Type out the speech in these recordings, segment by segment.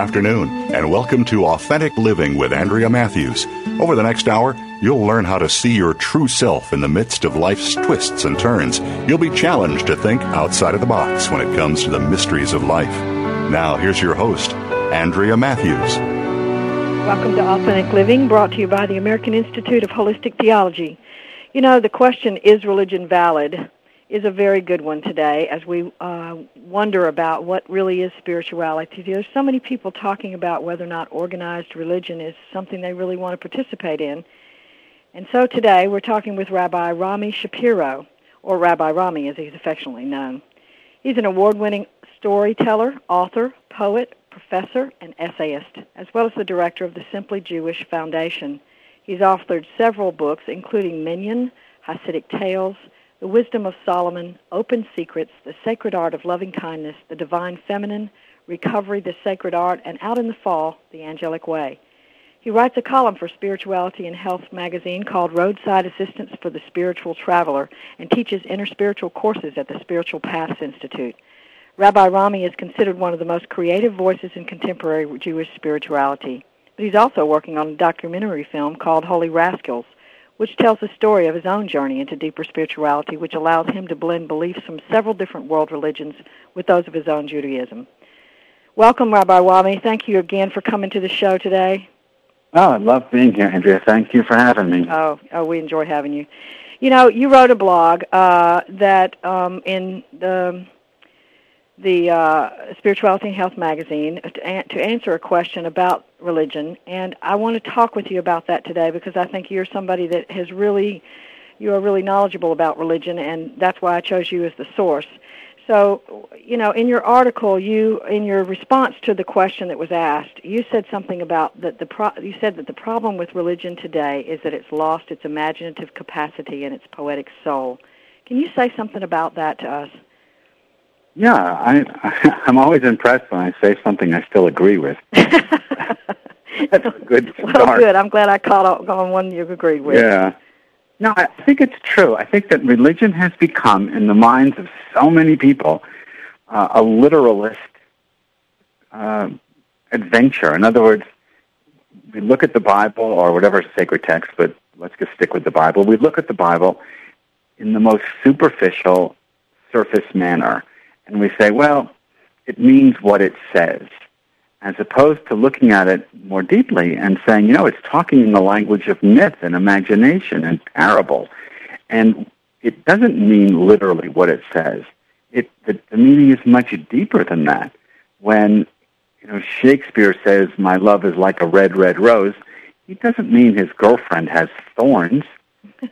Afternoon, and welcome to Authentic Living with Andrea Matthews. Over the next hour, you'll learn how to see your true self in the midst of life's twists and turns. You'll be challenged to think outside of the box when it comes to the mysteries of life. Now, here's your host, Andrea Matthews. Welcome to Authentic Living, brought to you by the American Institute of Holistic Theology. You know, the question, is religion valid? Is a very good one today as we uh, wonder about what really is spirituality. There's so many people talking about whether or not organized religion is something they really want to participate in. And so today we're talking with Rabbi Rami Shapiro, or Rabbi Rami as he's affectionately known. He's an award-winning storyteller, author, poet, professor, and essayist, as well as the director of the Simply Jewish Foundation. He's authored several books, including Minyan, Hasidic Tales, the Wisdom of Solomon, Open Secrets, The Sacred Art of Loving Kindness, The Divine Feminine, Recovery, The Sacred Art, and Out in the Fall, The Angelic Way. He writes a column for Spirituality and Health magazine called Roadside Assistance for the Spiritual Traveler and teaches interspiritual courses at the Spiritual Paths Institute. Rabbi Rami is considered one of the most creative voices in contemporary Jewish spirituality. But he's also working on a documentary film called Holy Rascals, which tells the story of his own journey into deeper spirituality, which allows him to blend beliefs from several different world religions with those of his own Judaism. Welcome, Rabbi Rami. Thank you again for coming to the show today. Oh, I love being here, Andrea. Thank you for having me. Oh, oh, we enjoy having you. You know, you wrote a blog uh, that um, in the the uh, Spirituality and Health magazine to, an- to answer a question about religion, and I want to talk with you about that today because I think you're somebody that has really, you are really knowledgeable about religion, and that's why I chose you as the source. So, you know, in your article, you in your response to the question that was asked, you said something about that the pro- you said that the problem with religion today is that it's lost its imaginative capacity and its poetic soul. Can you say something about that to us? Yeah, I, I'm always impressed when I say something I still agree with. That's a good start. Well, good. I'm glad I caught on one you agreed with. Yeah. No, I think it's true. I think that religion has become, in the minds of so many people, uh, a literalist uh, adventure. In other words, we look at the Bible or whatever sacred text, but let's just stick with the Bible. We look at the Bible in the most superficial, surface manner and we say, well, it means what it says, as opposed to looking at it more deeply and saying, you know, it's talking in the language of myth and imagination and parable. And it doesn't mean literally what it says. It, the, the meaning is much deeper than that. When you know Shakespeare says, "My love is like a red, red rose," he doesn't mean his girlfriend has thorns.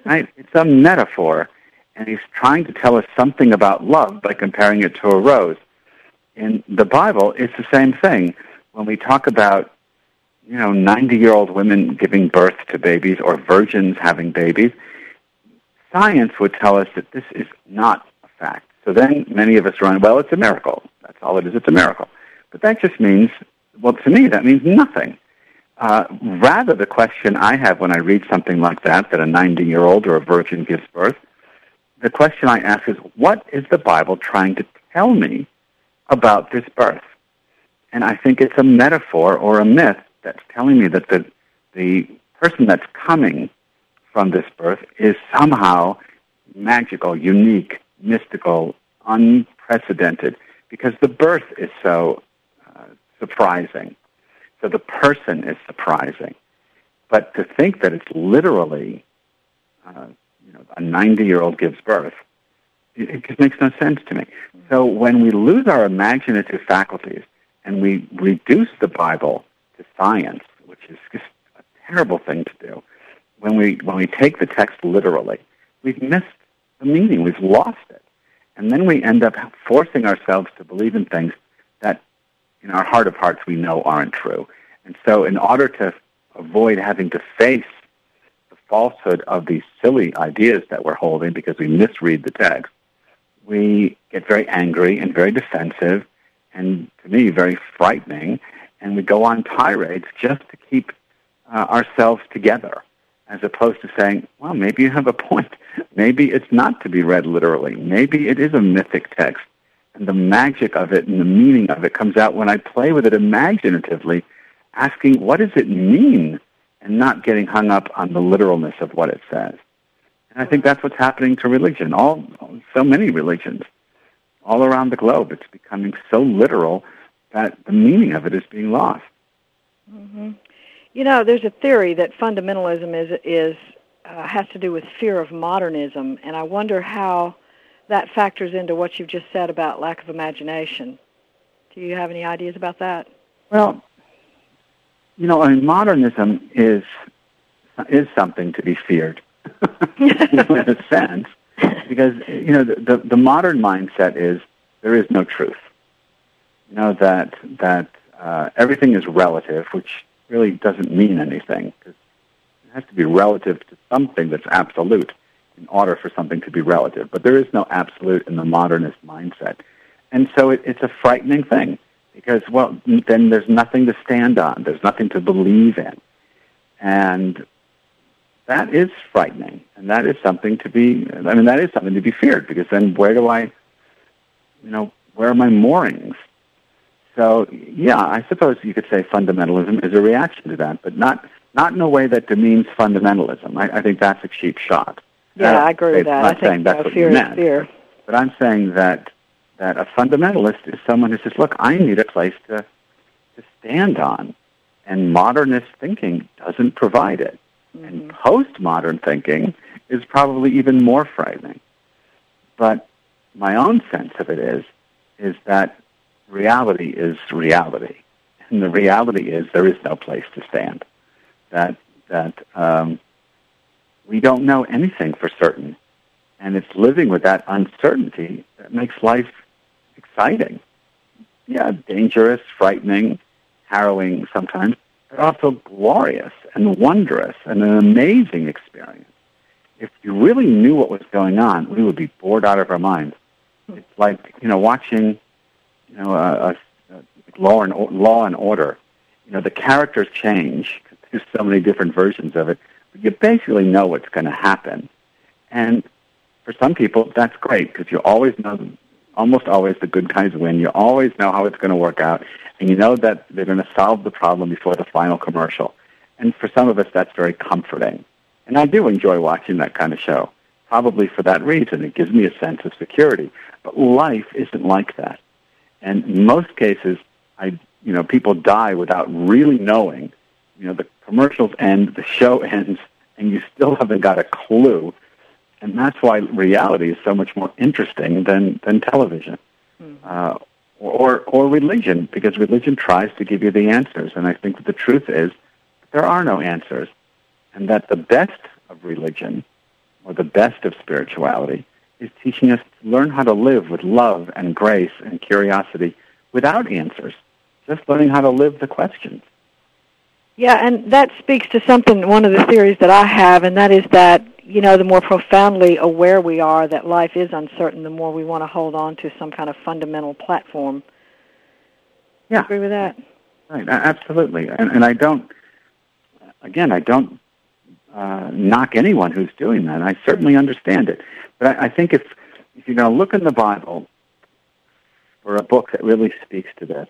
Right? It's a metaphor and he's trying to tell us something about love by comparing it to a rose. In the Bible, it's the same thing. When we talk about, you know, 90-year-old women giving birth to babies or virgins having babies, science would tell us that this is not a fact. So then many of us run, well, it's a miracle. That's all it is. It's a miracle. But that just means, well, to me, that means nothing. Uh, rather, the question I have when I read something like that, that a 90-year-old or a virgin gives birth, the question I ask is, what is the Bible trying to tell me about this birth? And I think it's a metaphor or a myth that's telling me that the, the person that's coming from this birth is somehow magical, unique, mystical, unprecedented, because the birth is so uh, surprising. So the person is surprising. But to think that it's literally uh, you know, a 90 year old gives birth It, just makes no sense to me. So when we lose our imaginative faculties and we reduce the Bible to science, which is just a terrible thing to do, when we when we take the text literally, we've missed the meaning. We've lost it, and then we end up forcing ourselves to believe in things that, in our heart of hearts, we know aren't true. And so, in order to avoid having to face falsehood of these silly ideas that we're holding because we misread the text, we get very angry and very defensive, and to me, very frightening, and we go on tirades just to keep uh, ourselves together as opposed to saying, well, maybe you have a point. Maybe it's not to be read literally. Maybe it is a mythic text. And the magic of it and the meaning of it comes out when I play with it imaginatively, asking, what does it mean? And not getting hung up on the literalness of what it says. And I think that's what's happening to religion. All, so many religions all around the globe. It's becoming so literal that the meaning of it is being lost. Mm-hmm. You know, there's a theory that fundamentalism is is uh, has to do with fear of modernism, and I wonder how that factors into what you've just said about lack of imagination. Do you have any ideas about that? Well, you know, I mean, modernism is is something to be feared in a sense, because you know the, the the modern mindset is there is no truth. You know that that uh, everything is relative, which really doesn't mean anything it has to be relative to something that's absolute in order for something to be relative. But there is no absolute in the modernist mindset. And so it, it's a frightening thing because, well, then there's nothing to stand on. There's nothing to believe in. And that is frightening. And that is something to be, I mean, that is something to be feared because then where do I, you know, where are my moorings? So yeah, I suppose you could say fundamentalism is a reaction to that, but not not in a way that demeans fundamentalism. I, I think that's a cheap shot. Yeah, uh, I agree with that. I'm not saying think that's uh, what fear you meant, fear. but I'm saying that that a fundamentalist is someone who says, "Look, I need a place to to stand on," and modernist thinking doesn't provide it. Mm-hmm. And postmodern thinking is probably even more frightening. But my own sense of it is is that reality is reality. And the reality is there is no place to stand. That, that um, we don't know anything for certain. And it's living with that uncertainty that makes life exciting. Yeah, dangerous, frightening, harrowing sometimes, but also glorious and wondrous and an amazing experience. If you really knew what was going on, we would be bored out of our minds. It's like, you know, watching you know, a, a, law and law and order. You know, the characters change. There's so many different versions of it, but you basically know what's going to happen. And for some people, that's great because you always know, almost always the good guys win. You always know how it's going to work out, and you know that they're going to solve the problem before the final commercial. And for some of us, that's very comforting. And I do enjoy watching that kind of show, probably for that reason. It gives me a sense of security. But life isn't like that. And in most cases, I, you know, people die without really knowing. You know, the commercials end, the show ends, and you still haven't got a clue. And that's why reality is so much more interesting than, than television. Mm-hmm. Uh, or, or religion, because religion tries to give you the answers. And I think that the truth is there are no answers. And that the best of religion, or the best of spirituality, is teaching us to learn how to live with love and grace and curiosity without answers, just learning how to live the questions. Yeah, and that speaks to something, one of the theories that I have, and that is that, you know, the more profoundly aware we are that life is uncertain, the more we want to hold on to some kind of fundamental platform. Yeah. Agree with that? Right, absolutely. And, and I don't, again, I don't uh, knock anyone who's doing that. I certainly understand it. But I, I think if, if you're going to look in the Bible for a book that really speaks to this,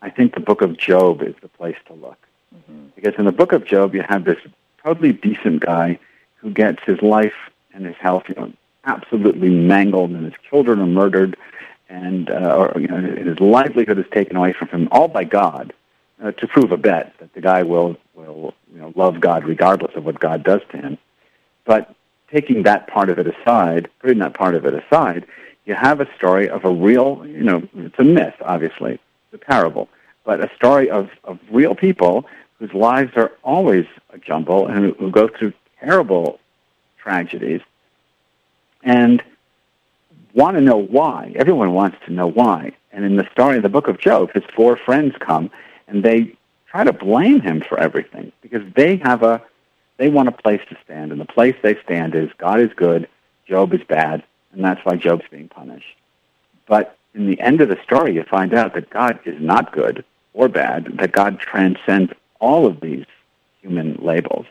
I think the book of Job is the place to look. Mm-hmm. Because in the book of Job, you have this totally decent guy who gets his life and his health, you know, absolutely mangled, and his children are murdered, and uh, or, you know, his livelihood is taken away from him, all by God, uh, to prove a bet that the guy will will you know love God regardless of what God does to him. But taking that part of it aside, putting that part of it aside, you have a story of a real, you know, it's a myth, obviously, it's a parable, but a story of, of real people whose lives are always a jumble and who, who go through terrible tragedies and want to know why. Everyone wants to know why. And in the story of the book of Job, his four friends come and they try to blame him for everything because they have a they want a place to stand, and the place they stand is God is good, Job is bad, and that's why Job's being punished. But in the end of the story, you find out that God is not good or bad, that God transcends all of these human labels,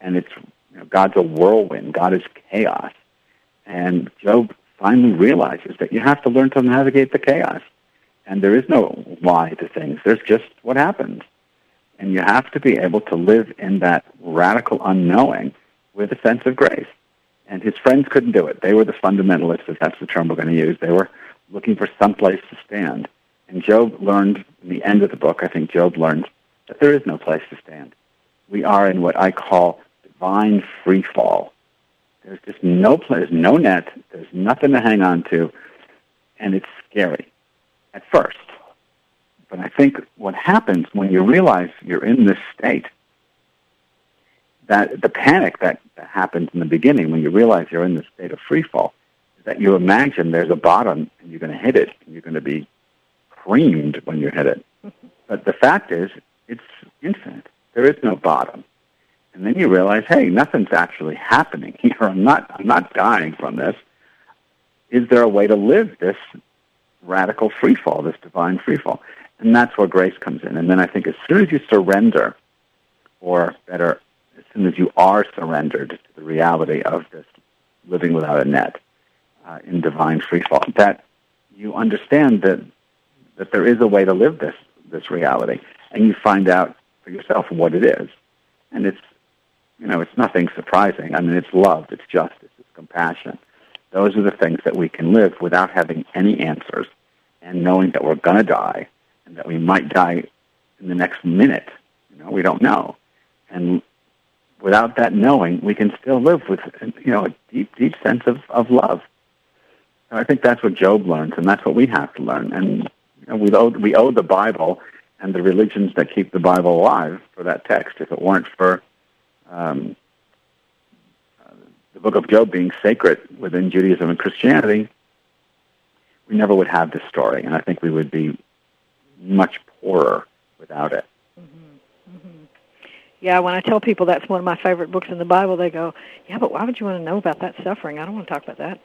and it's you know, God's a whirlwind, God is chaos, and Job finally realizes that you have to learn to navigate the chaos, and there is no why to things. There's just what happens. And you have to be able to live in that radical unknowing with a sense of grace. And his friends couldn't do it. They were the fundamentalists, if that's the term we're going to use. They were looking for some place to stand. And Job learned, in the end of the book, I think Job learned that there is no place to stand. We are in what I call divine free fall. There's just no place, no net, there's nothing to hang on to, and it's scary at first. But I think what happens when you realize you're in this state, that the panic that, that happens in the beginning when you realize you're in this state of free fall, is that you imagine there's a bottom and you're going to hit it and you're going to be creamed when you hit it. But the fact is, it's infinite. There is no bottom. And then you realize, hey, nothing's actually happening here. I'm not, I'm not dying from this. Is there a way to live this radical free fall, this divine free fall? And that's where grace comes in. And then I think as soon as you surrender, or better, as soon as you are surrendered to the reality of this living without a net uh, in divine free fall, that you understand that that there is a way to live this this reality, and you find out for yourself what it is. And it's you know it's nothing surprising. I mean, it's love, it's justice, it's compassion. Those are the things that we can live without having any answers and knowing that we're going to die and that we might die in the next minute. You know, we don't know. And without that knowing, we can still live with you know a deep, deep sense of, of love. And I think that's what Job learns, and that's what we have to learn. And you know, we owe we owe the Bible and the religions that keep the Bible alive for that text. If it weren't for um, uh, the Book of Job being sacred within Judaism and Christianity, we never would have this story, and I think we would be much poorer without it. Mm-hmm. Mm-hmm. Yeah, when I tell people that's one of my favorite books in the Bible, they go, "Yeah, but why would you want to know about that suffering? I don't want to talk about that."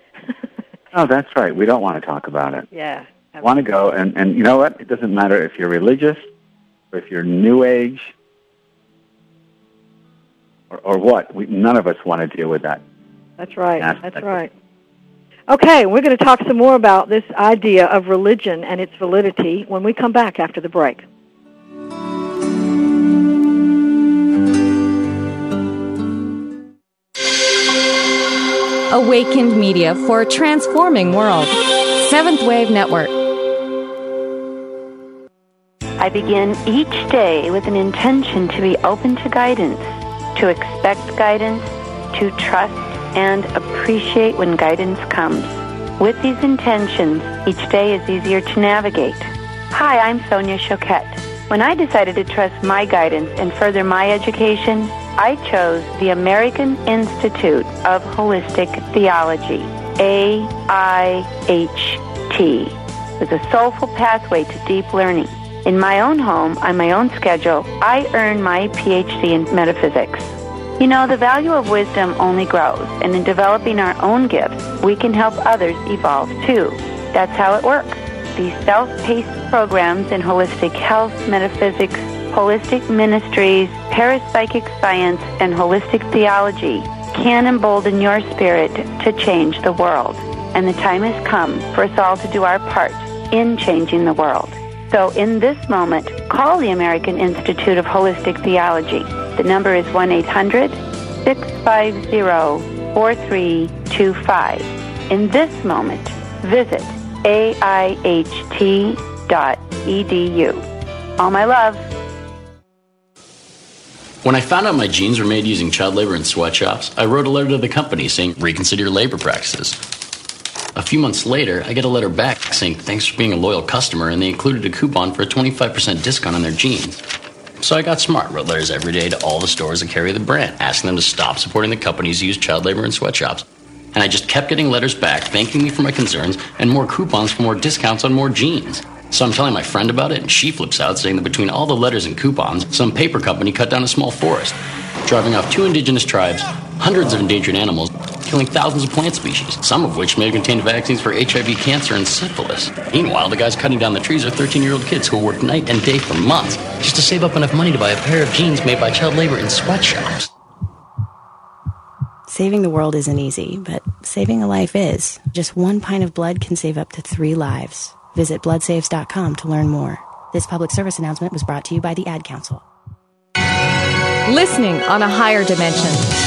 oh, that's right. We don't want to talk about it. Yeah. Want to go and and you know what? It doesn't matter if you're religious, or if you're New Age, or, or what. We, none of us want to deal with that. That's right. That's right. Okay, we're going to talk some more about this idea of religion and its validity when we come back after the break. Awakened Media for a transforming world. Seventh Wave Network. I begin each day with an intention to be open to guidance, to expect guidance, to trust and appreciate when guidance comes. With these intentions, each day is easier to navigate. Hi, I'm Sonia Choquette. When I decided to trust my guidance and further my education, I chose the American Institute of Holistic Theology, AIHT, with a soulful pathway to deep learning. In my own home, on my own schedule, I earned my PhD in metaphysics. You know, the value of wisdom only grows, and in developing our own gifts, we can help others evolve too. That's how it works. These self-paced programs in holistic health, metaphysics, holistic ministries, parapsychic science, and holistic theology can embolden your spirit to change the world. And the time has come for us all to do our part in changing the world. So in this moment, call the American Institute of Holistic Theology the number is 1 800 650 4325. In this moment, visit aiht.edu. All my love. When I found out my jeans were made using child labor in sweatshops, I wrote a letter to the company saying, reconsider your labor practices. A few months later, I get a letter back saying thanks for being a loyal customer, and they included a coupon for a 25% discount on their jeans. So I got smart, wrote letters every day to all the stores that carry the brand, asking them to stop supporting the companies who use child labor in sweatshops. And I just kept getting letters back thanking me for my concerns and more coupons for more discounts on more jeans. So I'm telling my friend about it, and she flips out, saying that between all the letters and coupons, some paper company cut down a small forest, driving off two indigenous tribes, hundreds of endangered animals, killing thousands of plant species, some of which may have contained vaccines for HIV, cancer, and syphilis. Meanwhile, the guys cutting down the trees are 13 year old kids who work night and day for months just to save up enough money to buy a pair of jeans made by child labor in sweatshops. Saving the world isn't easy, but saving a life is. Just one pint of blood can save up to three lives. Visit bloodsaves.com to learn more. This public service announcement was brought to you by the Ad Council. Listening on a higher dimension.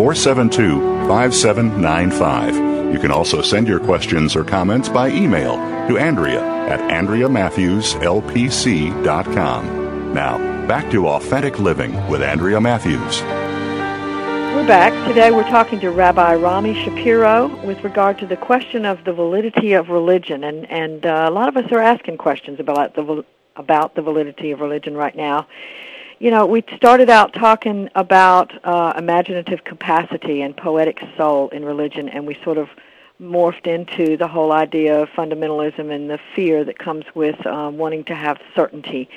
472 5795. You can also send your questions or comments by email to Andrea at AndreaMatthewsLPC.com. Now, back to Authentic Living with Andrea Matthews. We're back. Today we're talking to Rabbi Rami Shapiro with regard to the question of the validity of religion. And, and uh, a lot of us are asking questions about the, about the validity of religion right now. You know, we started out talking about uh, imaginative capacity and poetic soul in religion, and we sort of morphed into the whole idea of fundamentalism and the fear that comes with um, wanting to have certainty.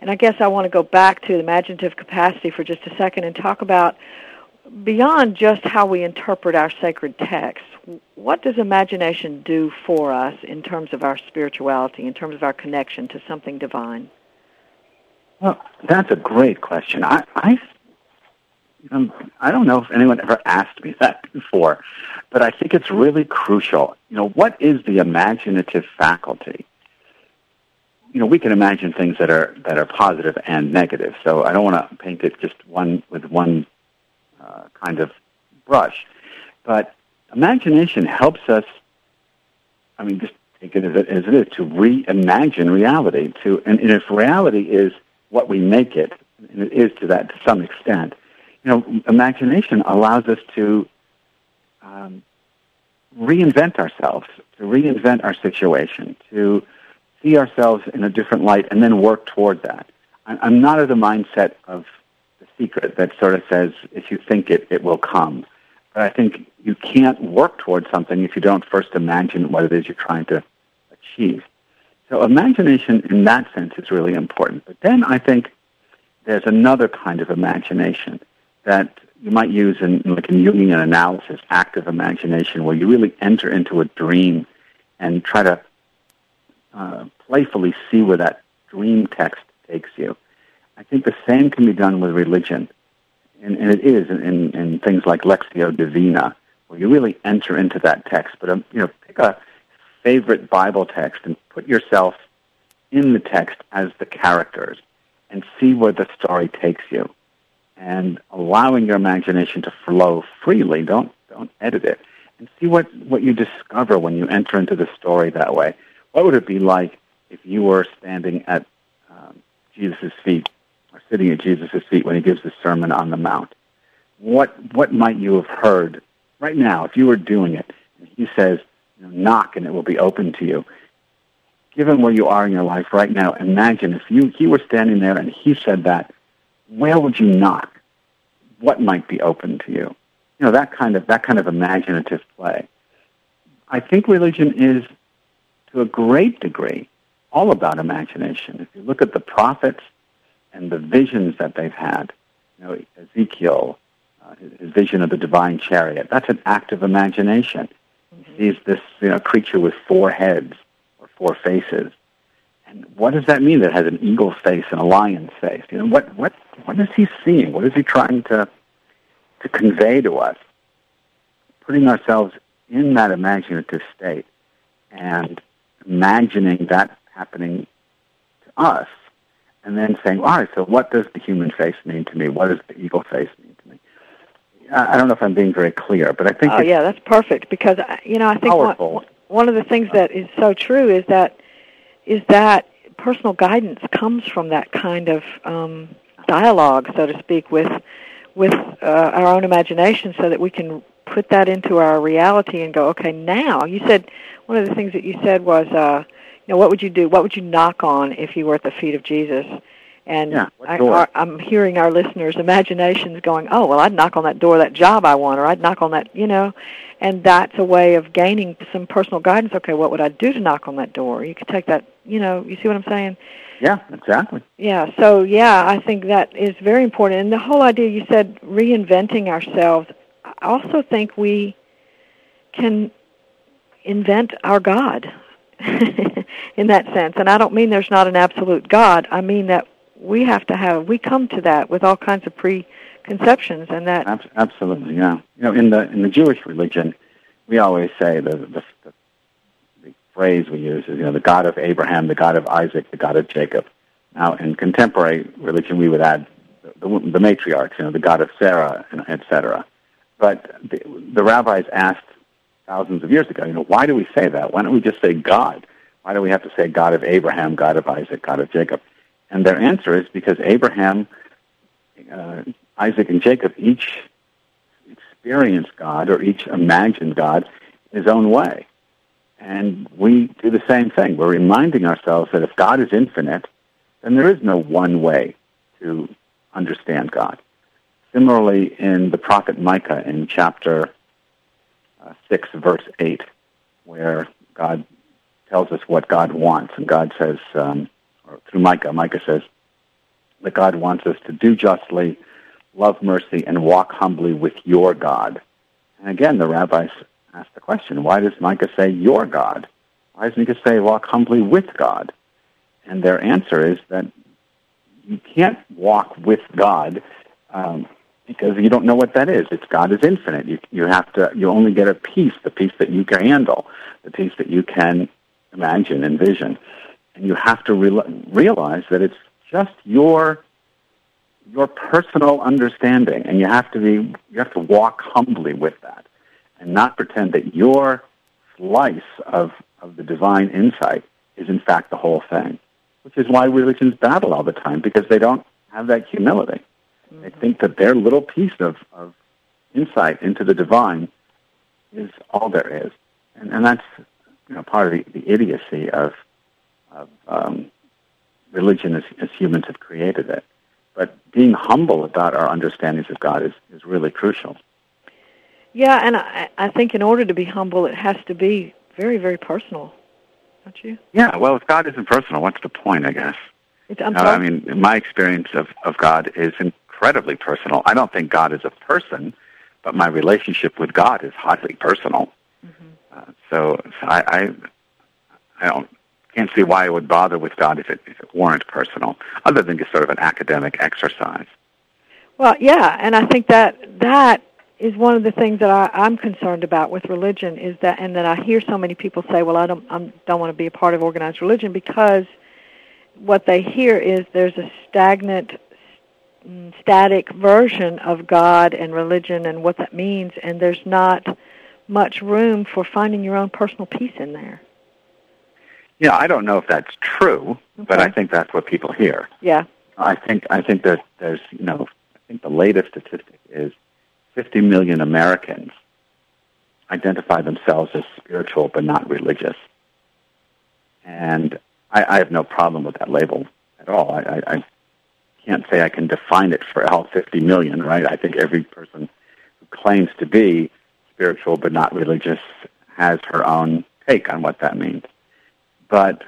And I guess I want to go back to imaginative capacity for just a second and talk about beyond just how we interpret our sacred texts, what does imagination do for us in terms of our spirituality, in terms of our connection to something divine? Well, that's a great question. I, I, um, I don't know if anyone ever asked me that before, but I think it's really crucial. You know, what is the imaginative faculty? You know, we can imagine things that are that are positive and negative. So I don't want to paint it just one with one uh, kind of brush. But imagination helps us, I mean, just take it as it is, to reimagine reality. To, and, and if reality is what we make it, and it is to that to some extent, you know, imagination allows us to um, reinvent ourselves, to reinvent our situation, to see ourselves in a different light, and then work toward that. I'm not of the mindset of the secret that sort of says if you think it, it will come. But I think you can't work towards something if you don't first imagine what it is you're trying to achieve. So imagination in that sense is really important. But then I think there's another kind of imagination that you might use in like in Jungian analysis, active imagination, where you really enter into a dream and try to uh, playfully see where that dream text takes you. I think the same can be done with religion, and, and it is in, in things like Lectio Divina, where you really enter into that text. But um, you know, pick a favorite Bible text and put yourself in the text as the characters, and see where the story takes you, and allowing your imagination to flow freely. Don't don't edit it, and see what what you discover when you enter into the story that way. What would it be like if you were standing at um, Jesus' feet or sitting at Jesus' feet when he gives the Sermon on the Mount. What what might you have heard right now if you were doing it? And He says, "Knock and it will be open to you." Given where you are in your life right now, imagine if you he were standing there and he said that, where would you knock? What might be open to you? You know that kind of that kind of imaginative play. I think religion is, to a great degree, all about imagination. If you look at the prophets, and the visions that they've had. You know, Ezekiel, uh, his vision of the divine chariot, that's an act of imagination. Mm-hmm. He sees this you know, creature with four heads or four faces. And what does that mean that has an eagle's face and a lion's face? You know, what, what, what is he seeing? What is he trying to to convey to us, putting ourselves in that imaginative state and imagining that happening to us, and then saying, all right, so what does the human face mean to me? What does the eagle face mean? I don't know if I'm being very clear, but I think. Oh, yeah, that's perfect because, uh, you know, I think one, one of the things that is so true is that is that personal guidance comes from that kind of um, dialogue, so to speak, with with uh, our own imagination, so that we can put that into our reality and go, okay, now you said one of the things that you said was, uh, you know, what would you do? What would you knock on if you were at the feet of Jesus? And yeah, I, I'm hearing our listeners' imaginations going, oh, well, I'd knock on that door, that job I want, or I'd knock on that, you know, and that's a way of gaining some personal guidance. Okay, what would I do to knock on that door? You could take that, you know, you see what I'm saying? Yeah, exactly. Yeah, so yeah, I think that is very important. And the whole idea you said, reinventing ourselves, I also think we can invent our God in that sense. And I don't mean there's not an absolute God. I mean that we have to have we come to that with all kinds of preconceptions and that absolutely yeah. You know in the in the Jewish religion we always say the the, the phrase we use is you know the God of Abraham the God of Isaac the God of Jacob. Now in contemporary religion we would add the, the, the matriarchs you know the God of Sarah etc but the, the rabbis asked thousands of years ago you know why do we say that? Why don't we just say God? Why do we have to say God of Abraham God of Isaac God of Jacob and their answer is because Abraham, uh, Isaac, and Jacob each experienced God or each imagined God in his own way. And we do the same thing. We're reminding ourselves that if God is infinite, then there is no one way to understand God. Similarly, in the prophet Micah in chapter uh, 6, verse 8, where God tells us what God wants, and God says, um, through Micah, Micah says that God wants us to do justly, love mercy, and walk humbly with your God. And again, the rabbis ask the question, why does Micah say your God? Why doesn't he just say walk humbly with God? And their answer is that you can't walk with God um, because you don't know what that is. It's God is infinite. You, you have to. You only get a piece, the piece that you can handle, the piece that you can imagine, envision and you have to re- realize that it's just your your personal understanding, and you have to be you have to walk humbly with that, and not pretend that your slice of of the divine insight is in fact the whole thing, which is why religions battle all the time because they don't have that humility. Mm-hmm. They think that their little piece of, of insight into the divine is all there is, and, and that's you know part of the, the idiocy of of um, religion as, as humans have created it. But being humble about our understandings of God is, is really crucial. Yeah, and I, I think in order to be humble, it has to be very, very personal, don't you? Yeah, well, if God isn't personal, what's the point, I guess? It's, I'm uh, I mean, my experience of, of God is incredibly personal. I don't think God is a person, but my relationship with God is highly personal. Mm-hmm. Uh, so, so I, I, I don't can't see why it would bother with God if it, if it weren't personal, other than just sort of an academic exercise. Well, yeah, and I think that that is one of the things that I, I'm concerned about with religion is that, and that I hear so many people say, "Well, I don't, I don't want to be a part of organized religion," because what they hear is there's a stagnant, mm, static version of God and religion and what that means, and there's not much room for finding your own personal peace in there. Yeah, I don't know if that's true, okay. but I think that's what people hear. Yeah. I think I think that there's you know I think the latest statistic is 50 million Americans identify themselves as spiritual but not religious, and I, I have no problem with that label at all. I, I, I can't say I can define it for all 50 million, right? I think every person who claims to be spiritual but not religious has her own take on what that means. But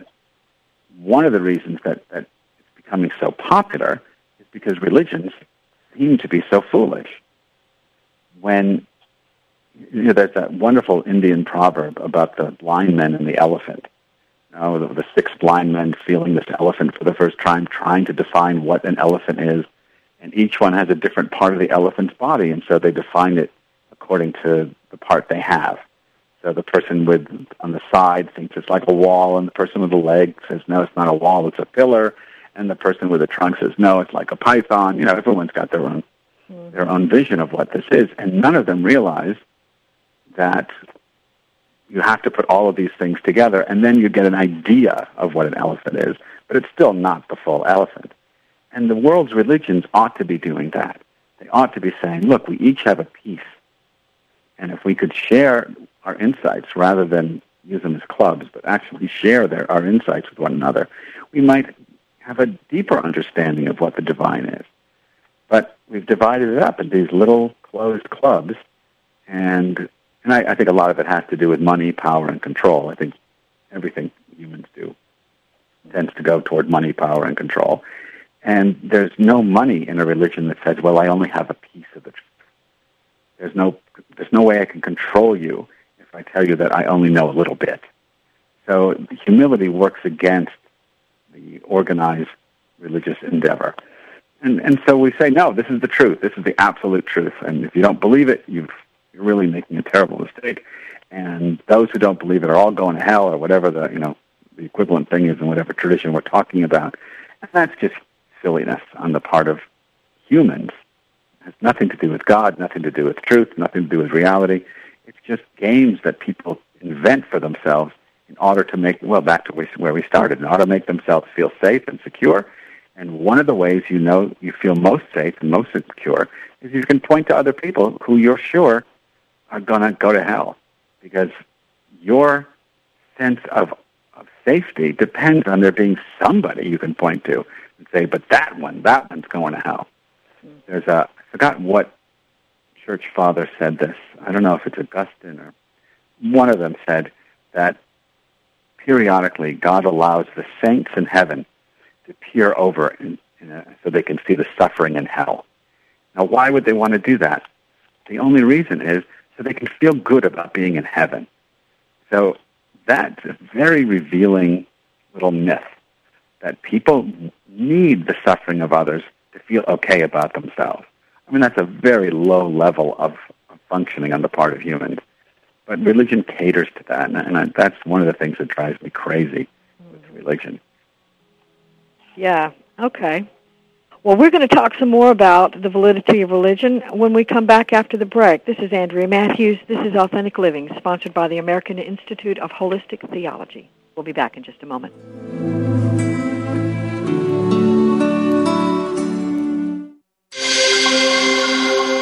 one of the reasons that, that it's becoming so popular is because religions seem to be so foolish. When you know, there's that wonderful Indian proverb about the blind men and the elephant. You know, the, the six blind men feeling this elephant for the first time, trying to define what an elephant is, and each one has a different part of the elephant's body, and so they define it according to the part they have. So the person with on the side thinks it's like a wall, and the person with the leg says, "No, it's not a wall; it's a pillar." And the person with the trunk says, "No, it's like a python." You know, everyone's got their own mm-hmm. their own vision of what this is, and none of them realize that you have to put all of these things together, and then you get an idea of what an elephant is, but it's still not the full elephant. And the world's religions ought to be doing that. They ought to be saying, look, we each have a piece. And if we could share our insights rather than use them as clubs, but actually share their, our insights with one another, we might have a deeper understanding of what the divine is. But we've divided it up into these little closed clubs, and and I, I think a lot of it has to do with money, power, and control. I think everything humans do tends to go toward money, power, and control. And there's no money in a religion that says, "Well, I only have a piece of the truth." There's no there's no way I can control you if I tell you that I only know a little bit. So humility works against the organized religious endeavor. And and so we say, no, this is the truth. This is the absolute truth. And if you don't believe it, you've you're really making a terrible mistake. And those who don't believe it are all going to hell or whatever the you know the equivalent thing is in whatever tradition we're talking about. And that's just silliness on the part of humans. It has nothing to do with God, nothing to do with truth, nothing to do with reality. It's just games that people invent for themselves in order to make, well, back to where we started, in order to make themselves feel safe and secure. And one of the ways you know you feel most safe and most secure is you can point to other people who you're sure are going to go to hell because your sense of, of safety depends on there being somebody you can point to and say, but that one, that one's going to hell. Mm-hmm. There's a, I forgot what church father said this. I don't know if it's Augustine or one of them said that periodically God allows the saints in heaven to peer over in, in a, so they can see the suffering in hell. Now, why would they want to do that? The only reason is so they can feel good about being in heaven. So that's a very revealing little myth that people need the suffering of others to feel okay about themselves. I mean, that's a very low level of, functioning on the part of humans. But religion caters to that, and, and I, that's one of the things that drives me crazy with religion. Yeah, okay. Well, we're going to talk some more about the validity of religion when we come back after the break. This is Andrea Matthews. This is Authentic Living, sponsored by the American Institute of Holistic Theology. We'll be back in just a moment.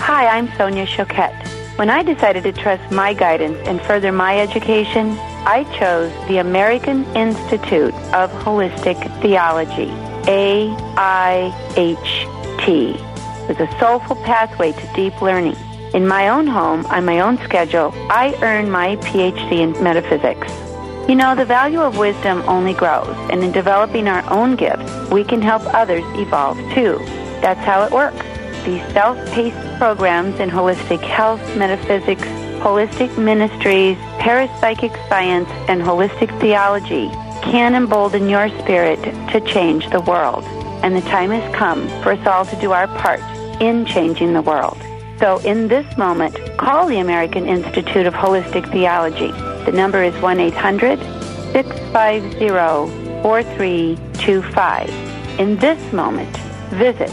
Hi, I'm Sonia Choquette. When I decided to trust my guidance and further my education, I chose the American Institute of Holistic Theology, AIHT, with a soulful pathway to deep learning. In my own home, on my own schedule, I earned my PhD in metaphysics. You know, the value of wisdom only grows, and in developing our own gifts, we can help others evolve too. That's how it works. These self-paced programs in holistic health, metaphysics, holistic ministries, parapsychic science, and holistic theology can embolden your spirit to change the world. And the time has come for us all to do our part in changing the world. So in this moment, call the American Institute of Holistic Theology. The number is 1-800-650-4325. In this moment, visit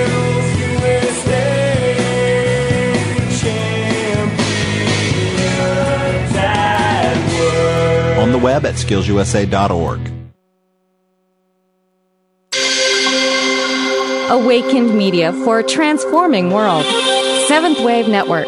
The web at skillsusa.org. Awakened Media for a transforming world. Seventh Wave Network.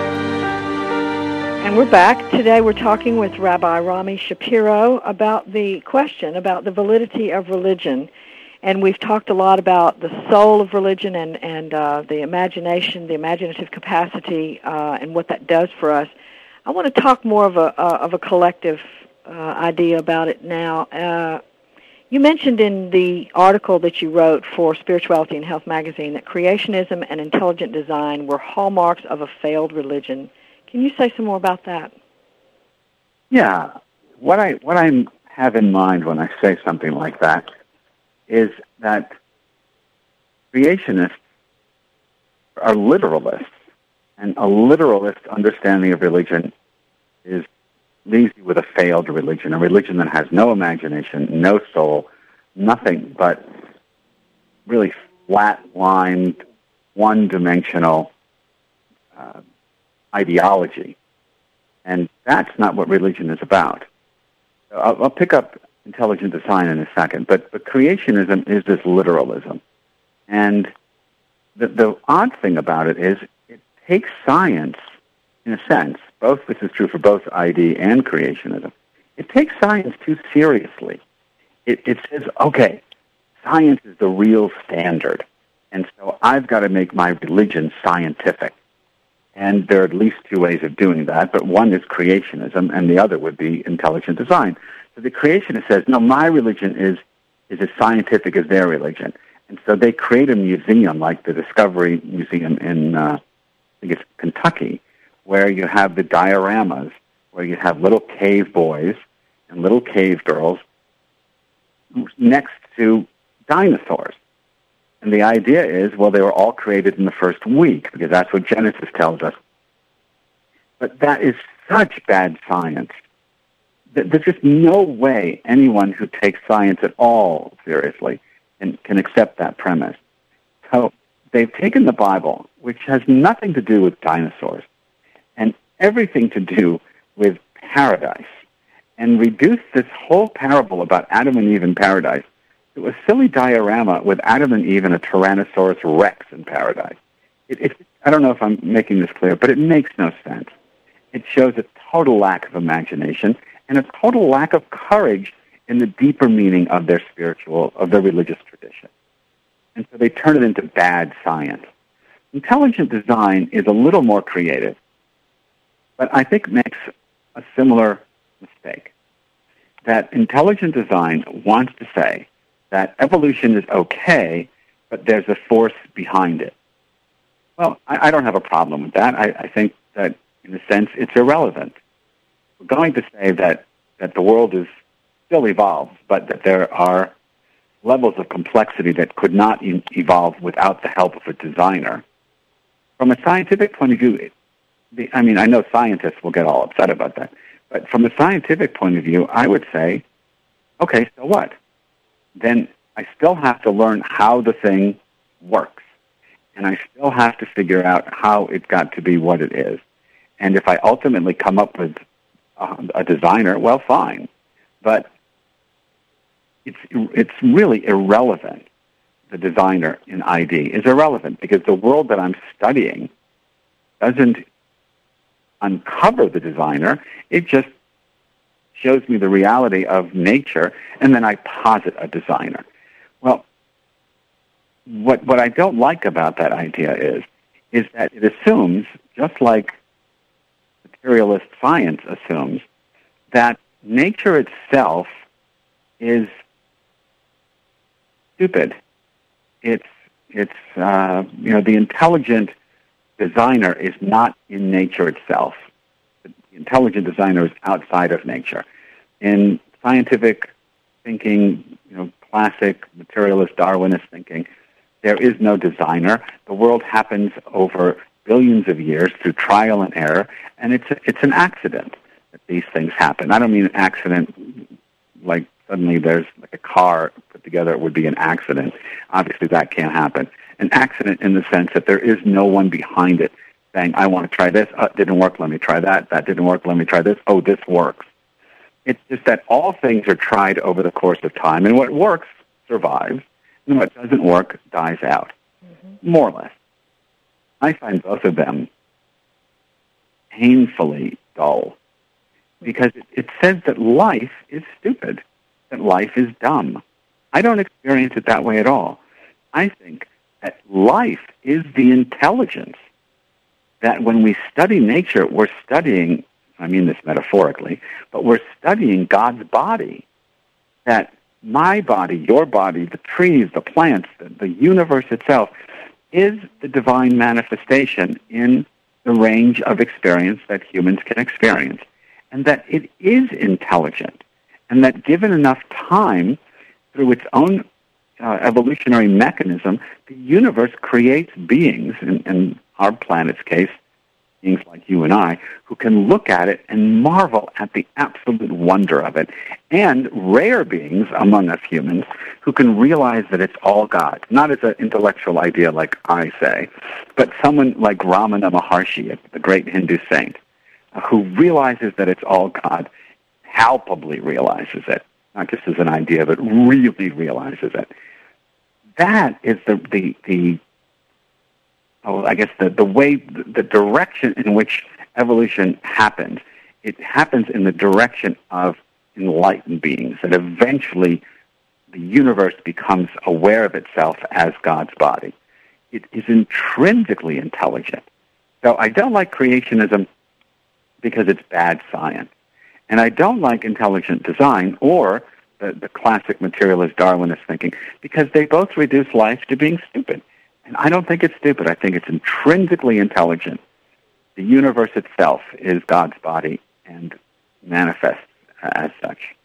And we're back. Today we're talking with Rabbi Rami Shapiro about the question about the validity of religion. And we've talked a lot about the soul of religion and, and uh, the imagination, the imaginative capacity, uh, and what that does for us. I want to talk more of a, uh, of a collective uh, idea about it now. Uh, you mentioned in the article that you wrote for Spirituality and Health magazine that creationism and intelligent design were hallmarks of a failed religion. Can you say some more about that? Yeah, what I what I have in mind when I say something like that is that creationists are literalists, and a literalist understanding of religion is leaves you with a failed religion, a religion that has no imagination, no soul, nothing but really flat-lined, one-dimensional uh, ideology. And that's not what religion is about. I'll, I'll, pick up intelligent design in a second, but, but creationism is this literalism. And the, the odd thing about it is it takes science, in a sense, both this is true for both ID and creationism, it takes science too seriously. It, it says, okay, science is the real standard. And so I've got to make my religion scientific. And there are at least two ways of doing that, but one is creationism, and the other would be intelligent design. So the creationist says, no, my religion is, is as scientific as their religion. And so they create a museum like the Discovery Museum in, uh, I think it's Kentucky, where you have the dioramas, where you have little cave boys and little cave girls next to dinosaurs. And the idea is, well, they were all created in the first week, because that's what Genesis tells us. But that is such bad science. There's just no way anyone who takes science at all seriously can, can accept that premise. So they've taken the Bible, which has nothing to do with dinosaurs, and everything to do with paradise, and reduced this whole parable about Adam and Eve in paradise it was silly diorama with Adam and Eve and a Tyrannosaurus Rex in paradise. It, it, I don't know if I'm making this clear, but it makes no sense. It shows a total lack of imagination and a total lack of courage in the deeper meaning of their spiritual, of their religious tradition. And so they turn it into bad science. Intelligent design is a little more creative, but I think makes a similar mistake. That intelligent design wants to say that evolution is okay, but there's a force behind it. Well, I, I don't have a problem with that. I, I think that, in a sense, it's irrelevant. We're going to say that, that the world is still evolved, but that there are levels of complexity that could not e- evolve without the help of a designer. From a scientific point of view, the, I mean, I know scientists will get all upset about that, but from a scientific point of view, I would say, okay, so what? Then I still have to learn how the thing works. And I still have to figure out how it got to be what it is. And if I ultimately come up with a, a designer, well, fine. But it's, it's really irrelevant the designer in ID is irrelevant because the world that I'm studying doesn't uncover the designer. It just shows me the reality of nature, and then I posit a designer. Well, what what I don't like about that idea is is that it assumes, just like materialist science assumes, that nature itself is stupid. It's it's uh, you know the intelligent designer is not in nature itself. Intelligent designer is outside of nature. In scientific thinking, you know, classic materialist Darwinist thinking, there is no designer. The world happens over billions of years through trial and error, and it's a, it's an accident that these things happen. I don't mean an accident like suddenly there's like a car put together, it would be an accident. Obviously, that can't happen. An accident in the sense that there is no one behind it saying, I want to try this. It didn't work. Let me try that. That didn't work. Let me try this. Oh, this works. It's just that all things are tried over the course of time, and what works survives, and what doesn't work dies out, mm-hmm. more or less. I find both of them painfully dull because it, it says that life is stupid that life is dumb. I don't experience it that way at all. I think that life is the intelligence that when we study nature, we're studying, I mean this metaphorically, but we're studying God's body. That my body, your body, the trees, the plants, the, the universe itself is the divine manifestation in the range of experience that humans can experience, and that it is intelligent and that given enough time through its own uh, evolutionary mechanism, the universe creates beings, and, in our planet's case, beings like you and I, who can look at it and marvel at the absolute wonder of it, and rare beings among us humans who can realize that it's all God, not as an intellectual idea like I say, but someone like Ramana Maharshi, the great Hindu saint, who realizes that it's all God palpably realizes it, not just as an idea, but really realizes it. That is the the the Oh, I guess the the way the direction in which evolution happens. It happens in the direction of enlightened beings that eventually the universe becomes aware of itself as God's body. It is intrinsically intelligent. So I don't like creationism because it's bad science. And I don't like intelligent design or the, the classic materialist Darwinist thinking because they both reduce life to being stupid. And I don't think it's stupid. I think it's intrinsically intelligent. The universe itself is God's body and manifests as such.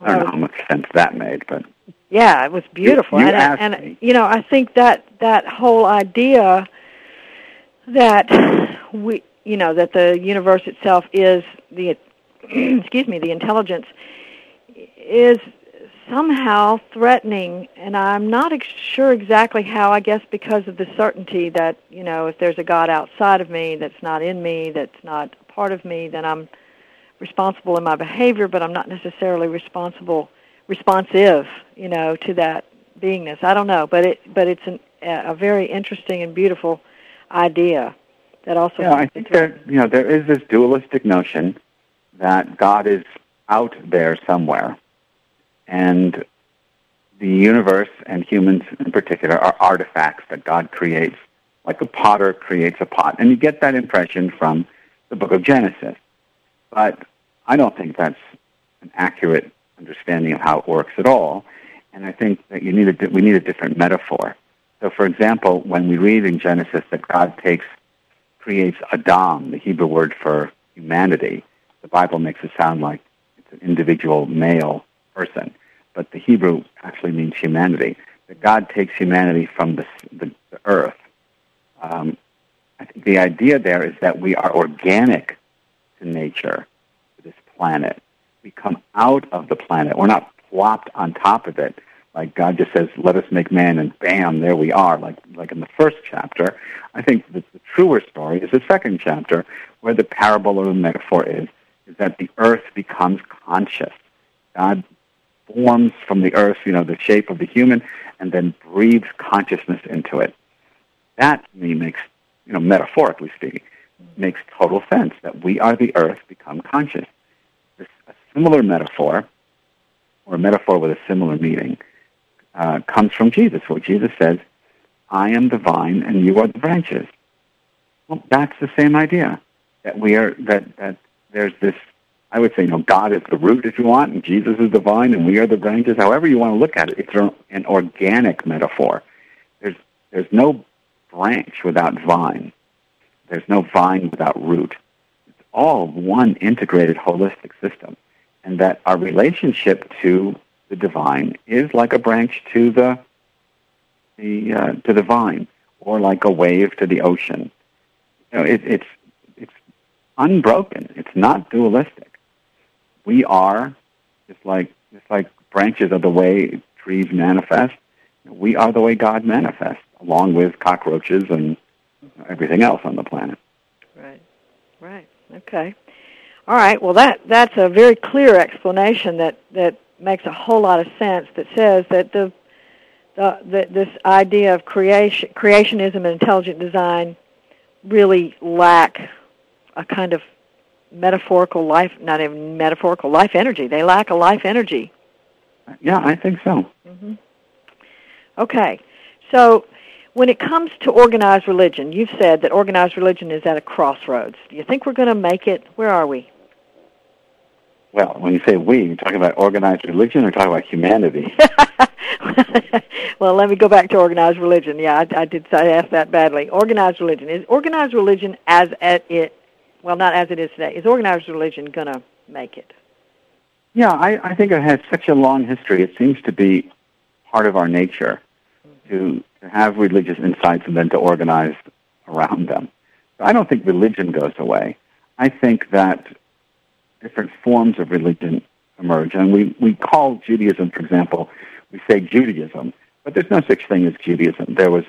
I don't know how much sense that made, but yeah, it was beautiful. You, you and, and you know, I think that that whole idea that we, you know, that the universe itself is the excuse me, the intelligence is somehow threatening, and I'm not ex- sure exactly how. I guess because of the certainty that you know, if there's a God outside of me that's not in me, that's not part of me, then I'm responsible in my behavior, but I'm not necessarily responsible, responsive, you know, to that beingness. I don't know, but it, but it's an, a very interesting and beautiful idea that also. Yeah, I think there, you know, there is this dualistic notion that God is out there somewhere, and the universe and humans in particular are artifacts that God creates, like a potter creates a pot. And you get that impression from the book of Genesis. But I don't think that's an accurate understanding of how it works at all. And I think that you need a, we need a different metaphor. So, for example, when we read in Genesis that God takes, creates Adam, the Hebrew word for humanity, the Bible makes it sound like it's an individual male person, but the Hebrew actually means humanity. That God takes humanity from the, the, the earth. Um, I think the idea there is that we are organic to nature, to this planet. We come out of the planet. We're not plopped on top of it like God just says, "Let us make man," and bam, there we are. Like like in the first chapter, I think the, the truer story is the second chapter, where the parable or the metaphor is is that the earth becomes conscious. God forms from the earth, you know, the shape of the human, and then breathes consciousness into it. That to me makes, you know, metaphorically speaking, makes total sense that we are the earth become conscious. This, a similar metaphor, or a metaphor with a similar meaning, uh, comes from Jesus, where Jesus says, I am the vine and you are the branches. Well, that's the same idea that we are that that there's this. I would say, you know, God is the root, if you want, and Jesus is the vine, and we are the branches. However you want to look at it, it's an organic metaphor. There's there's no branch without vine. There's no vine without root. It's all one integrated, holistic system, and that our relationship to the divine is like a branch to the the uh, to the vine, or like a wave to the ocean. You know, it, it's it's unbroken. It's not dualistic. We are just like just like branches of the way trees manifest. We are the way God manifests, along with cockroaches and everything else on the planet. Right. Right. Okay. All right. Well, that that's a very clear explanation that that makes a whole lot of sense. That says that the the, the this idea of creation creationism and intelligent design really lack a kind of metaphorical life, not even metaphorical life energy. They lack a life energy. Yeah, I think so. Mm-hmm. Okay, so when it comes to organized religion, you've said that organized religion is at a crossroads. Do you think we're going to make it? Where are we? Well, when you say we, you're talking about organized religion or talking about humanity? well, let me go back to organized religion. Yeah, I, I did. I asked that badly. Organized religion is organized religion as at it. Well, not as it is today. Is organized religion going to make it? Yeah, I, I think it has such a long history. It seems to be part of our nature to, to have religious insights and then to organize around them. So I don't think religion goes away. I think that different forms of religion emerge, and we, we call Judaism, for example, we say Judaism, but there's no such thing as Judaism. There was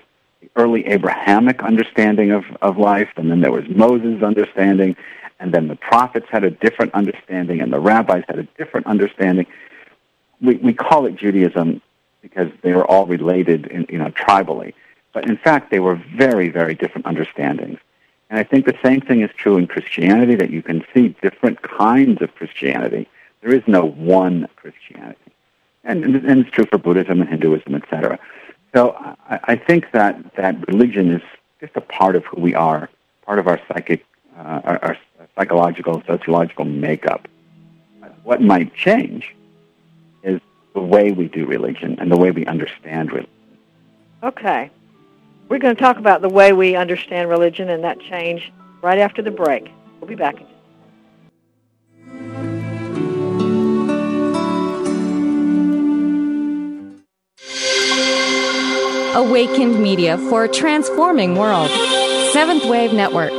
early Abrahamic understanding of, of life, and then there was Moses' understanding, and then the prophets had a different understanding, and the rabbis had a different understanding. We, we call it Judaism because they were all related, in, you know, tribally. But in fact, they were very, very different understandings. And I think the same thing is true in Christianity, that you can see different kinds of Christianity. There is no one Christianity and, and it's true for Buddhism and Hinduism, etc. So I, I think that that religion is just a part of who we are, part of our psychic, uh, our, our psychological, sociological makeup. What might change is the way we do religion and the way we understand religion. Okay. We're going to talk about the way we understand religion and that change right after the break. We'll be back in Awakened Media for a transforming world. Seventh Wave Network.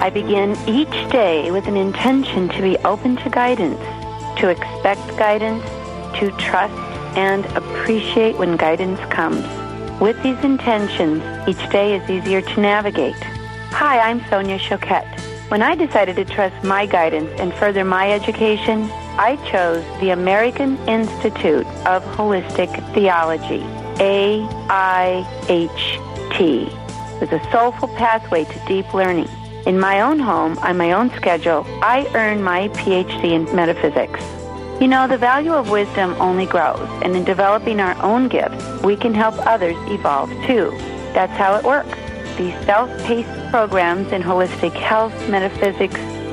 I begin each day with an intention to be open to guidance, to expect guidance, to trust and appreciate when guidance comes. With these intentions, each day is easier to navigate. Hi, I'm Sonia Choquette. When I decided to trust my guidance and further my education, I chose the American Institute of Holistic Theology, AIHT, with a soulful pathway to deep learning. In my own home, on my own schedule, I earn my PhD in metaphysics. You know, the value of wisdom only grows, and in developing our own gifts, we can help others evolve too. That's how it works. These self-paced programs in holistic health, metaphysics,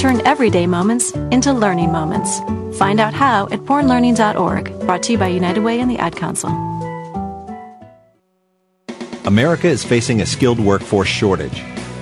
Turn everyday moments into learning moments. Find out how at bornlearning.org, brought to you by United Way and the Ad Council. America is facing a skilled workforce shortage.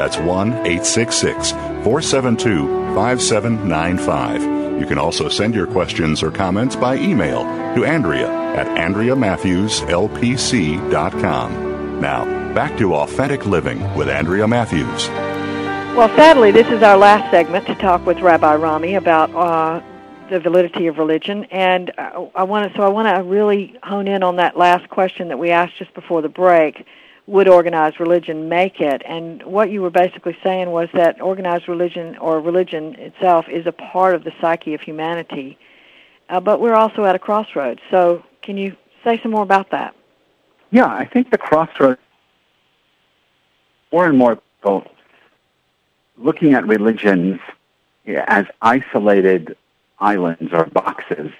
That's 1 866 472 5795. You can also send your questions or comments by email to Andrea at AndreaMatthewsLPC.com. Now, back to Authentic Living with Andrea Matthews. Well, sadly, this is our last segment to talk with Rabbi Rami about uh, the validity of religion, and uh, I want to. So I want to really hone in on that last question that we asked just before the break: Would organized religion make it? And what you were basically saying was that organized religion or religion itself is a part of the psyche of humanity, uh, but we're also at a crossroads. So, can you say some more about that? Yeah, I think the crossroads. More and more people looking at religions as isolated islands or boxes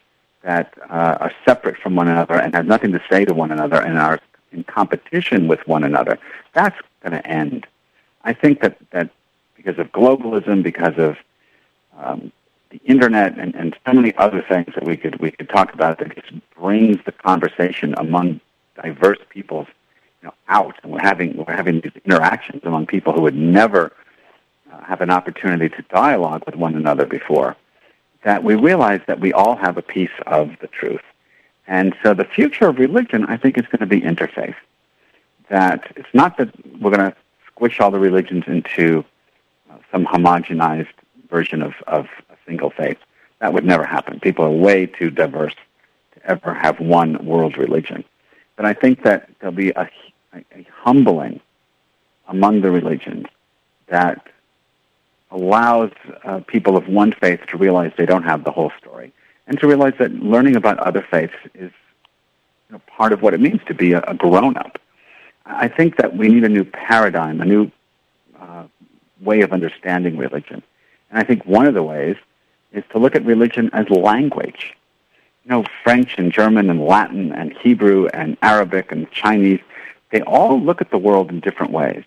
that uh, are separate from one another and have nothing to say to one another and are in competition with one another, that's going to end. I think that, that because of globalism, because of um, the internet, and, and so many other things that we could we could talk about that just brings the conversation among diverse peoples, you know, out, and we're having we're having these interactions among people who would never uh, have an opportunity to dialogue with one another before, that we realize that we all have a piece of the truth. And so the future of religion, I think, is going to be interfaith. That it's not that we're going to squish all the religions into uh, some homogenized version of, of a single faith. That would never happen. People are way too diverse to ever have one world religion. But I think that there'll be a, a, a humbling among the religions that allows uh, people of one faith to realize they don't have the whole story, and to realize that learning about other faiths is you know, part of what it means to be a, a grown-up. I think that we need a new paradigm, a new uh, way of understanding religion. And I think one of the ways is to look at religion as language. You know, French and German and Latin and Hebrew and Arabic and Chinese, they all look at the world in different ways.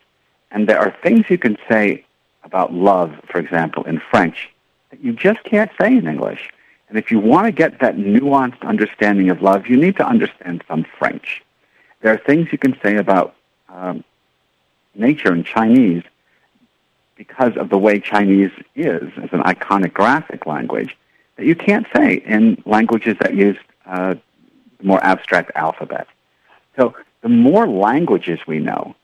And there are things you can say about love, for example, in French, that you just can't say in English. And if you want to get that nuanced understanding of love, you need to understand some French. There are things you can say about um, nature in Chinese because of the way Chinese is as an iconographic language that you can't say in languages that use uh, more abstract alphabet. So the more languages we know,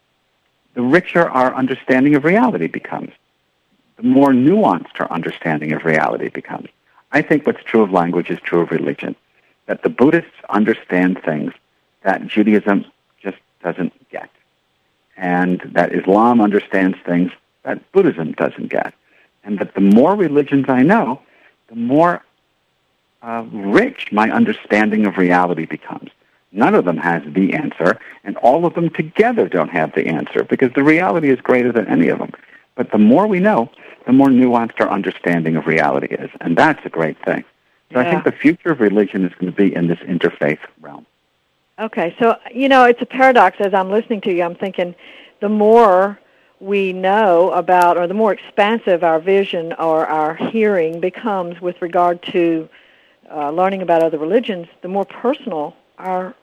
the richer our understanding of reality becomes. The more nuanced our understanding of reality becomes. I think what's true of language is true of religion. That the Buddhists understand things that Judaism just doesn't get. And that Islam understands things that Buddhism doesn't get. And that the more religions I know, the more uh, rich my understanding of reality becomes. None of them has the answer, and all of them together don't have the answer because the reality is greater than any of them. But the more we know, the more nuanced our understanding of reality is, and that's a great thing. So Yeah. I think the future of religion is going to be in this interfaith realm. Okay, so you know it's a paradox. As I'm listening to you, I'm thinking the more we know about, or the more expansive our vision or our hearing becomes with regard to uh, learning about other religions, the more personal our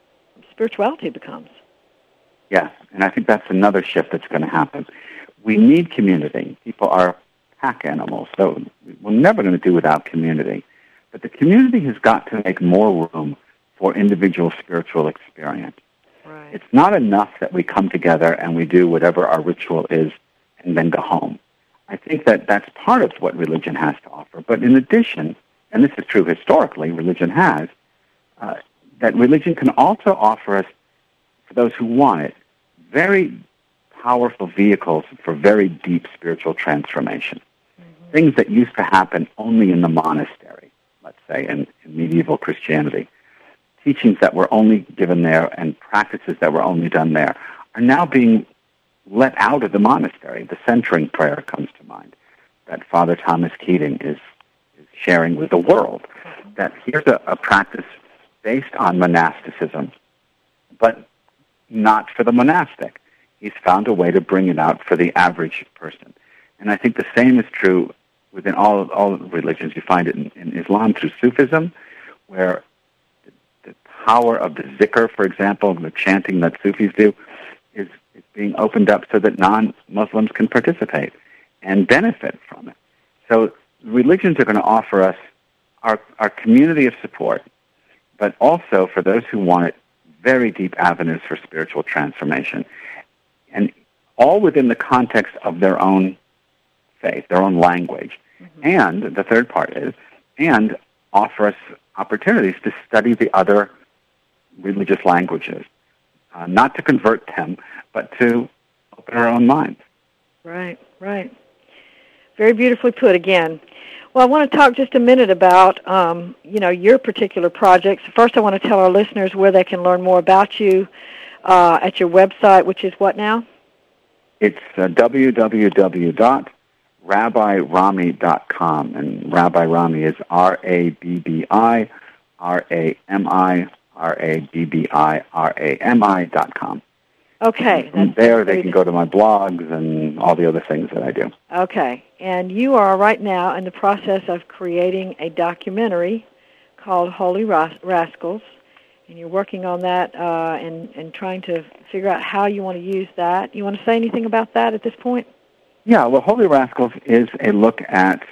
spirituality becomes. Yes, and I think that's another shift that's going to happen. We need community. People are pack animals, so we're never going to do without community. But the community has got to make more room for individual spiritual experience. Right. It's not enough that we come together and we do whatever our ritual is and then go home. I think that that's part of what religion has to offer. But in addition, and this is true historically, religion has, uh, that religion can also offer us, for those who want it, very powerful vehicles for very deep spiritual transformation. Mm-hmm. Things that used to happen only in the monastery, let's say, in, in medieval Christianity. Teachings that were only given there and practices that were only done there are now being let out of the monastery. The centering prayer comes to mind that Father Thomas Keating is, is sharing with the world. That here's a, a practice based on monasticism, but not for the monastic. He's found a way to bring it out for the average person. And I think the same is true within all, all religions. You find it in, in Islam through Sufism, where the, the power of the zikr, for example, the chanting that Sufis do, is, is being opened up so that non-Muslims can participate and benefit from it. So religions are going to offer us our, our community of support, but also for those who want it, very deep avenues for spiritual transformation. All within the context of their own faith, their own language. And the third part is, and offer us opportunities to study the other religious languages, uh, not to convert them, but to open our own minds. Right, right. Very beautifully put again. Well, I want to talk just a minute about, um, you know, your particular projects. First, I want to tell our listeners where they can learn more about you uh, at your website, which is what now? It's uh, www.rabbirami.com, and Rabbi Rami is R A B B I R A M I R A B B I R A M I dot com. Okay. From there, they can go to my blogs and all the other things that I do. Okay. And you are right now in the process of creating a documentary called Holy Ras- Rascals, and you're working on that uh, and, and trying to figure out how you want to use that. You want to say anything about that at this point? Yeah, well, Holy Rascals is a look at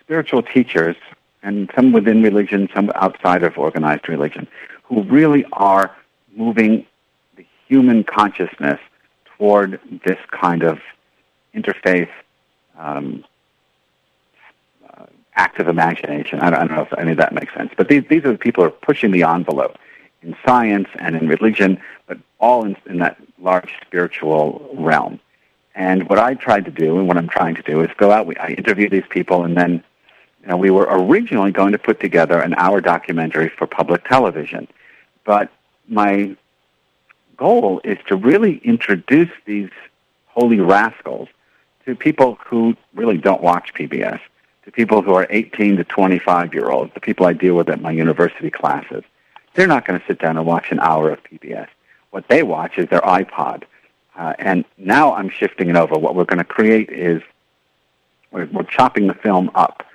spiritual teachers, and some within religion, some outside of organized religion, who really are moving the human consciousness toward this kind of interfaith um, active imagination. I don't, I don't know if any of that makes sense, but these these are the people who are pushing the envelope in science and in religion, but all in, in that large spiritual realm. And what I tried to do, and what I'm trying to do, is go out. We, I interview these people, and then you know, we were originally going to put together an hour documentary for public television, but my goal is to really introduce these holy rascals to people who really don't watch PBS, to people who are 18 to 25 year olds, the people I deal with at my university classes. They're not going to sit down and watch an hour of PBS. What they watch is their iPod. Uh, and now I'm shifting it over. What we're going to create is we're, we're chopping the film up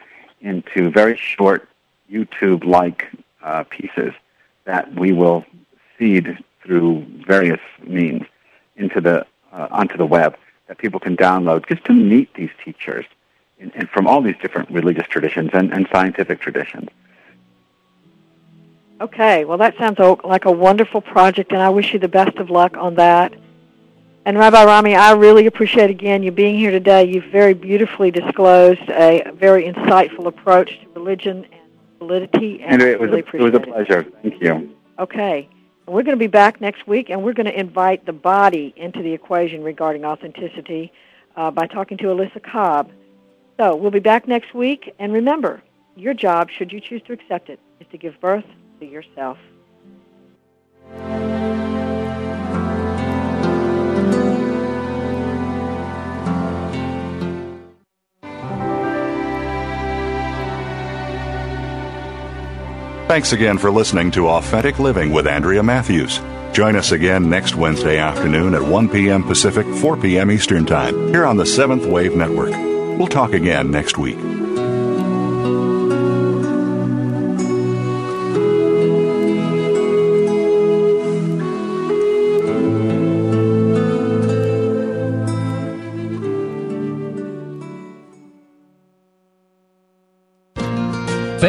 into very short YouTube-like uh, pieces that we will feed through various means into the uh, onto the web that people can download just to meet these teachers and from all these different religious traditions and, and scientific traditions. Okay, well, that sounds like a wonderful project, and I wish you the best of luck on that. And Rabbi Rami, I really appreciate again you being here today. You've very beautifully disclosed a very insightful approach to religion and validity, and I it was, really a, it was a pleasure. Thank you. Okay. We're going to be back next week, and we're going to invite the body into the equation regarding authenticity uh, by talking to Alyssa Cobb. So we'll be back next week, and remember, your job, should you choose to accept it, is to give birth to yourself. Thanks again for listening to Authentic Living with Andrea Matthews. Join us again next Wednesday afternoon at 1 p.m. Pacific, 4 p.m. Eastern Time, here on the Seventh Wave Network. We'll talk again next week.